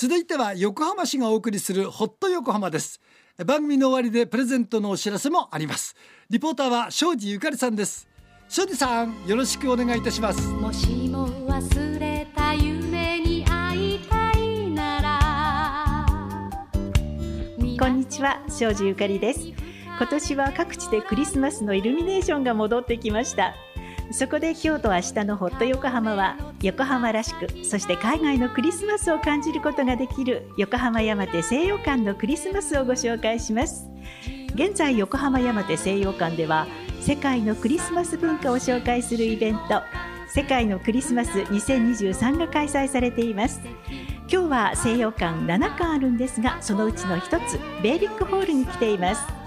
続いては横浜市がお送りするホット横浜です。番組の終わりでプレゼントのお知らせもあります。リポーターは庄司ゆかりさんです。庄司さんよろしくお願いいたします。もしも忘れた夢に会いたいなら。こんにちは庄司ゆかりです。今年は各地でクリスマスのイルミネーションが戻ってきましたそこで今日と明日のホット横浜は横浜らしくそして海外のクリスマスを感じることができる横浜山手西洋館のクリスマスをご紹介します。現在横浜山手西洋館では世界のクリスマス文化を紹介するイベント世界のクリスマス2023が開催されています。今日は西洋館7館あるんですがそのうちの一つベーリックホールに来ています。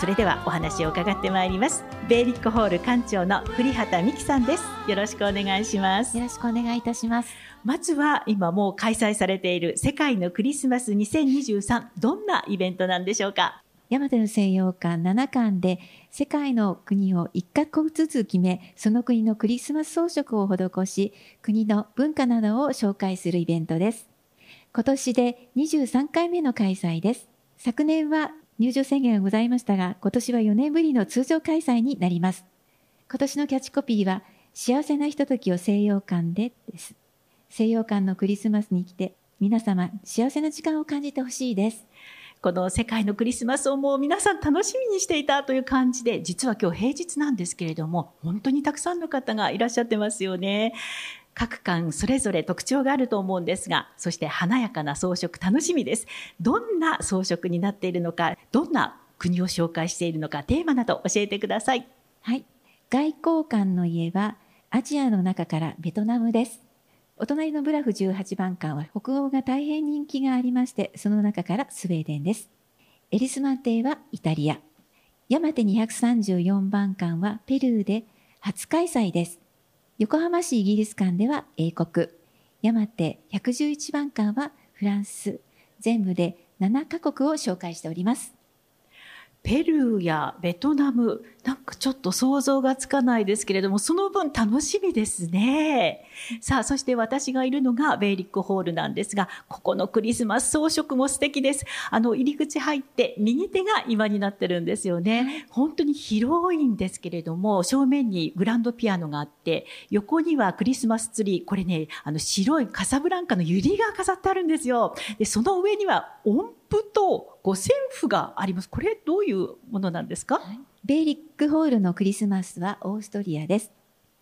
それではお話を伺ってまいります。ベーリックホール館長の栗畑美希さんです。よろしくお願いします。よろしくお願いいたします。まずは今もう開催されている世界のクリスマス2023どんなイベントなんでしょうか？山手の西洋館7館で世界の国を1カ国ずつ決めその国のクリスマス装飾を施し国の文化などを紹介するイベントです。今年で23回目の開催です。昨年は入場制限がございましたが、今年は4年ぶりの通常開催になります。今年のキャッチコピーは、幸せなひとときを西洋館でです。西洋館のクリスマスに来て、皆様、幸せな時間を感じてほしいです。この世界のクリスマスをもう皆さん楽しみにしていたという感じで、実は今日平日なんですけれども、本当にたくさんの方がいらっしゃってますよね。各館それぞれ特徴があると思うんですが、そして華やかな装飾楽しみです。どんな装飾になっているのか、どんな国を紹介しているのか、テーマなど教えてください。はい。外交官の家は、アジアの中からベトナムです。お隣のブラフ18番館は北欧が大変人気がありまして、その中からスウェーデンです。エリスマン邸はイタリア。山手234番館はペルーで初開催です。横浜市イギリス館では英国、山手111番館はフランス、全部で7カ国を紹介しております。ペルーやベトナム、なんかちょっと想像がつかないですけれども、その分楽しみですね。さあ、そして私がいるのがベイリックホールなんですが、ここのクリスマス装飾も素敵です。あの、入り口入って右手が今になってるんですよね。本当に広いんですけれども、正面にグランドピアノがあって、横にはクリスマスツリー、これね、あの、白いカサブランカのユリが飾ってあるんですよ。で、その上には音符と五線譜があります。これどういうものなんですか、はい、ベーリックホールのクリスマスはオーストリアです。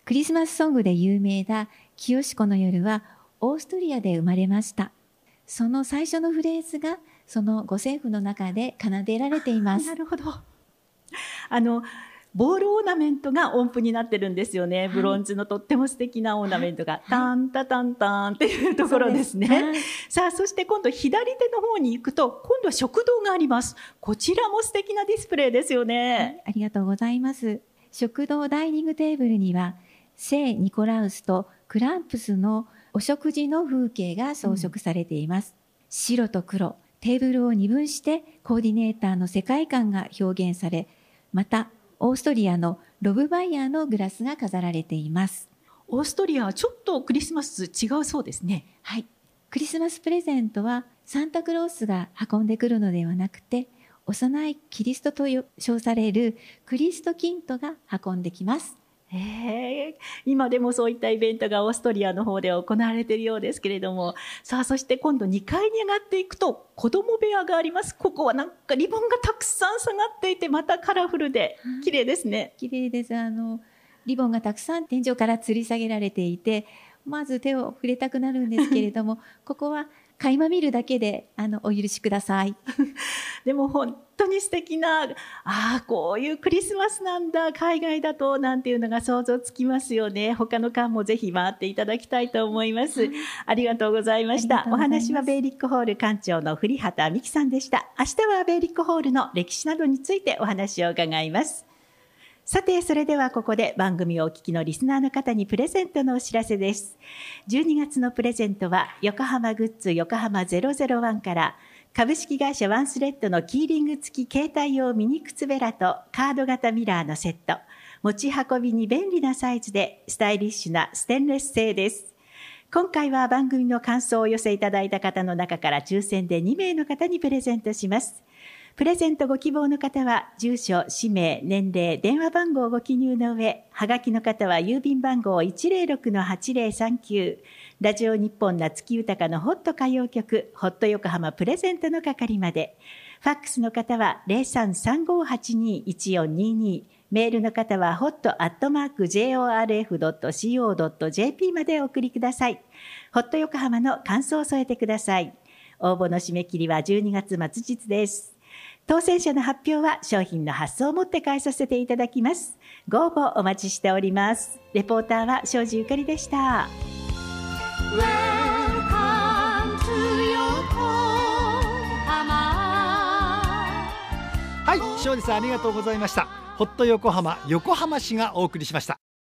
クリスマスソングで有名な清子の夜はオーストリアで生まれました。その最初のフレーズがその五線譜の中で奏でられています。なるほど。あの、ボールオーナメントが音符になってるんですよね。ブロンズのとっても素敵なオーナメントが、はい、タンタタンタンっていうところですね。すはい、さあ、そして今度左手の方に行くと、今度は食堂があります。こちらも素敵なディスプレイですよね。はい、ありがとうございます。食堂ダイニングテーブルには、聖ニコラウスとクランプスのお食事の風景が装飾されています。うん、白と黒、テーブルを二分してコーディネーターの世界観が表現され、またオーストリアのロブバイヤーのグラスが飾られています。オーストリアはちょっとクリスマス違うそうですね。はい。クリスマスプレゼントはサンタクロースが運んでくるのではなくて、幼いキリストと称されるクリストキントが運んできます。え今でもそういったイベントがオーストリアの方で行われているようですけれども、さあ、そして今度2階に上がっていくと、子供部屋があります。ここはなんかリボンがたくさん下がっていて、またカラフルで、綺麗ですね。綺麗です。あの、リボンがたくさん天井から吊り下げられていて、まず手を触れたくなるんですけれども、ここは垣間見るだけで、あの、お許しください。でも本当に素敵な、ああ、こういうクリスマスなんだ、海外だと、なんていうのが想像つきますよね。他の館もぜひ回っていただきたいと思います。ありがとうございました。お話はベイリックホール館長の栗畑美希さんでした。明日はベイリックホールの歴史などについてお話を伺います。さて、それではここで番組をお聞きのリスナーの方にプレゼントのお知らせです。12月のプレゼントは、横浜グッズ横浜001から、株式会社ワンスレッドのキーリング付き携帯用ミニ靴べらとカード型ミラーのセット。持ち運びに便利なサイズでスタイリッシュなステンレス製です。今回は番組の感想をお寄せいただいた方の中から抽選で2名の方にプレゼントします。プレゼントご希望の方は、住所、氏名、年齢、電話番号をご記入の上、はがきの方は郵便番号106-8039、ラジオ日本夏木豊のホット歌謡曲、ホット横浜プレゼントの係まで、ファックスの方は0335821422、メールの方は hot.jorf.co.jp までお送りください。ホット横浜の感想を添えてください。応募の締め切りは12月末日です。当選者の発表は商品の発送をもって返させていただきます。ご応募お待ちしております。レポーターは庄司ゆかりでした。Welcome to 横浜はい庄司さんありがとうございましたホット横浜横浜市がお送りしました